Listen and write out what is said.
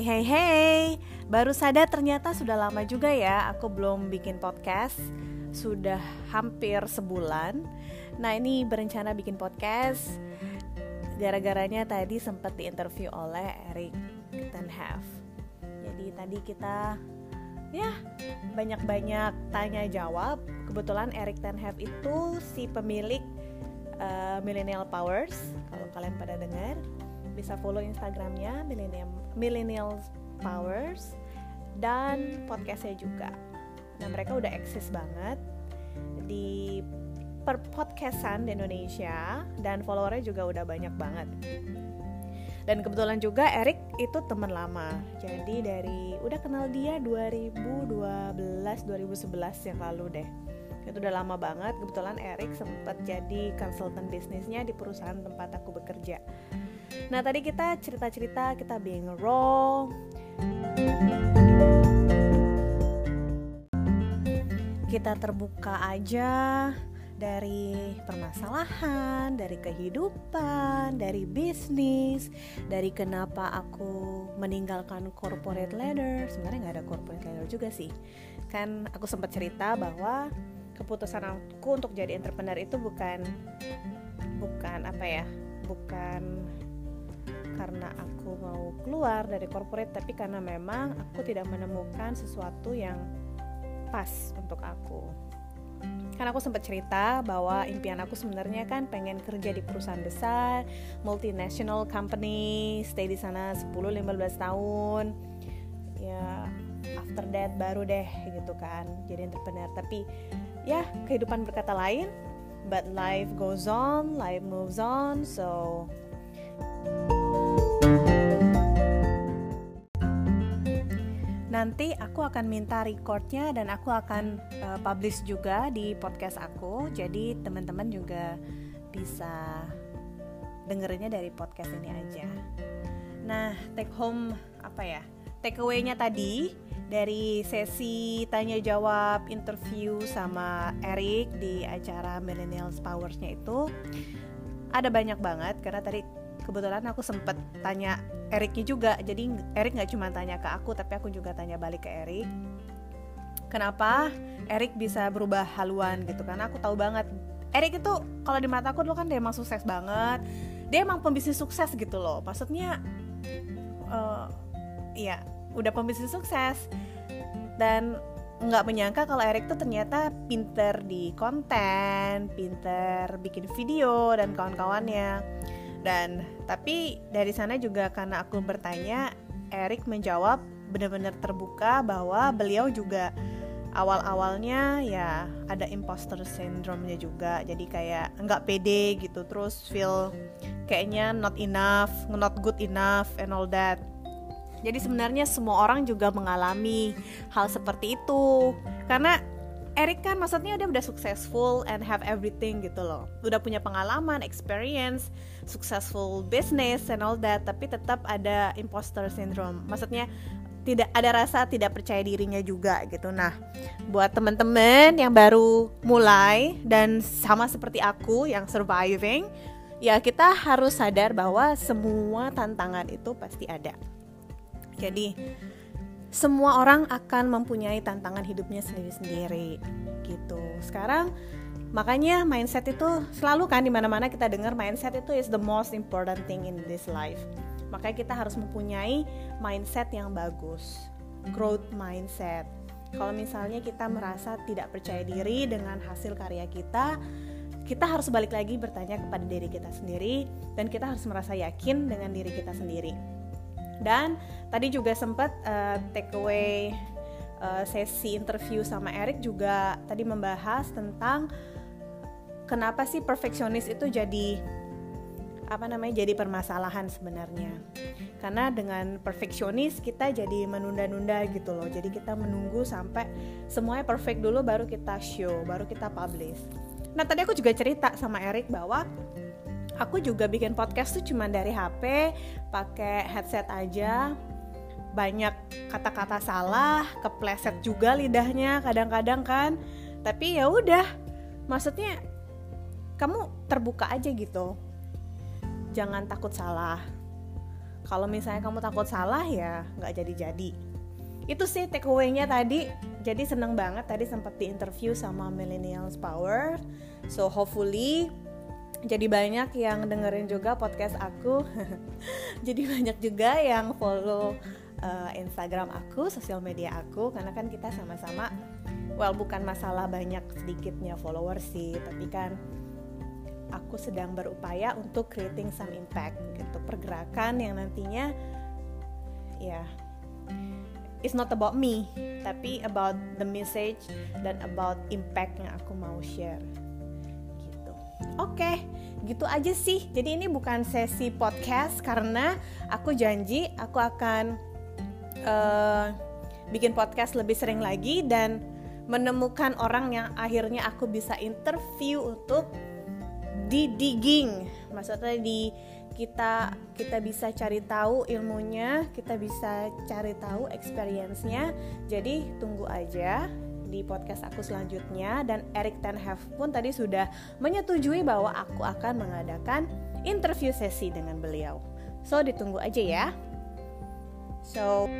Hey hey hey, baru sadar ternyata sudah lama juga ya aku belum bikin podcast. Sudah hampir sebulan. Nah ini berencana bikin podcast. Gara-garanya tadi sempat diinterview oleh Eric Tenhave Jadi tadi kita ya banyak-banyak tanya jawab. Kebetulan Eric Tenhave itu si pemilik uh, Millennial Powers Kalau kalian pada dengar bisa follow Instagramnya Millennial Powers dan podcastnya juga. Nah mereka udah eksis banget di per podcastan di Indonesia dan followernya juga udah banyak banget. Dan kebetulan juga Eric itu teman lama. Jadi dari udah kenal dia 2012 2011 yang lalu deh. Itu udah lama banget. Kebetulan Eric sempat jadi konsultan bisnisnya di perusahaan tempat aku bekerja. Nah tadi kita cerita-cerita kita being raw Kita terbuka aja dari permasalahan, dari kehidupan, dari bisnis, dari kenapa aku meninggalkan corporate ladder. Sebenarnya nggak ada corporate ladder juga sih. Kan aku sempat cerita bahwa keputusan aku untuk jadi entrepreneur itu bukan bukan apa ya, bukan karena aku mau keluar dari corporate tapi karena memang aku tidak menemukan sesuatu yang pas untuk aku karena aku sempat cerita bahwa impian aku sebenarnya kan pengen kerja di perusahaan besar, multinational company, stay di sana 10-15 tahun. Ya, after that baru deh gitu kan, jadi entrepreneur. Tapi ya kehidupan berkata lain, but life goes on, life moves on, so Nanti aku akan minta recordnya dan aku akan uh, publish juga di podcast aku. Jadi teman-teman juga bisa dengerinnya dari podcast ini aja. Nah, take home apa ya? Take away-nya tadi dari sesi tanya jawab interview sama Eric di acara Millennials Powers-nya itu ada banyak banget karena tadi kebetulan aku sempet tanya Eriknya juga. Jadi Erik nggak cuma tanya ke aku tapi aku juga tanya balik ke Erik kenapa Erik bisa berubah haluan gitu? Karena aku tahu banget Erik itu kalau di mata aku dulu kan dia emang sukses banget. Dia emang pembisnis sukses gitu loh. Maksudnya uh, ya udah pembisnis sukses. Dan nggak menyangka kalau Erik tuh ternyata pinter di konten, pinter bikin video dan kawan-kawannya dan tapi dari sana juga karena aku bertanya Erik menjawab benar-benar terbuka bahwa beliau juga awal-awalnya ya ada imposter syndrome-nya juga. Jadi kayak nggak pede gitu terus feel kayaknya not enough not good enough and all that. Jadi sebenarnya semua orang juga mengalami hal seperti itu. Karena Eric kan maksudnya udah udah successful and have everything gitu loh. Udah punya pengalaman experience successful business and all that tapi tetap ada imposter syndrome. Maksudnya tidak ada rasa tidak percaya dirinya juga gitu. Nah buat temen-temen yang baru mulai dan sama seperti aku yang surviving ya kita harus sadar bahwa semua tantangan itu pasti ada. Jadi semua orang akan mempunyai tantangan hidupnya sendiri-sendiri gitu. Sekarang makanya mindset itu selalu kan di mana-mana kita dengar mindset itu is the most important thing in this life. Makanya kita harus mempunyai mindset yang bagus, growth mindset. Kalau misalnya kita merasa tidak percaya diri dengan hasil karya kita, kita harus balik lagi bertanya kepada diri kita sendiri dan kita harus merasa yakin dengan diri kita sendiri dan tadi juga sempat uh, take away uh, sesi interview sama Eric juga tadi membahas tentang kenapa sih perfeksionis itu jadi apa namanya jadi permasalahan sebenarnya. Karena dengan perfeksionis kita jadi menunda-nunda gitu loh. Jadi kita menunggu sampai semuanya perfect dulu baru kita show baru kita publish. Nah tadi aku juga cerita sama Eric bahwa aku juga bikin podcast tuh cuma dari HP pakai headset aja. Banyak kata-kata salah kepleset juga lidahnya kadang-kadang kan. Tapi ya udah maksudnya kamu terbuka aja gitu. Jangan takut salah. Kalau misalnya kamu takut salah ya nggak jadi-jadi. Itu sih takeaway-nya tadi. Jadi seneng banget tadi sempat di interview sama Millennials Power. So hopefully jadi banyak yang dengerin juga podcast aku. Jadi banyak juga yang follow uh, Instagram aku sosial media aku karena kan kita sama-sama well bukan masalah banyak sedikitnya followers sih tapi kan aku sedang berupaya untuk creating some impact gitu. Pergerakan yang nantinya ya yeah, it's not about me tapi about the message dan about impact yang aku mau share Oke, okay, gitu aja sih. Jadi ini bukan sesi podcast karena aku janji aku akan uh, bikin podcast lebih sering lagi dan menemukan orang yang akhirnya aku bisa interview untuk di digging. Maksudnya di kita kita bisa cari tahu ilmunya, kita bisa cari tahu experience-nya. Jadi tunggu aja di podcast aku selanjutnya dan Eric Ten Hag pun tadi sudah menyetujui bahwa aku akan mengadakan interview sesi dengan beliau. So ditunggu aja ya. So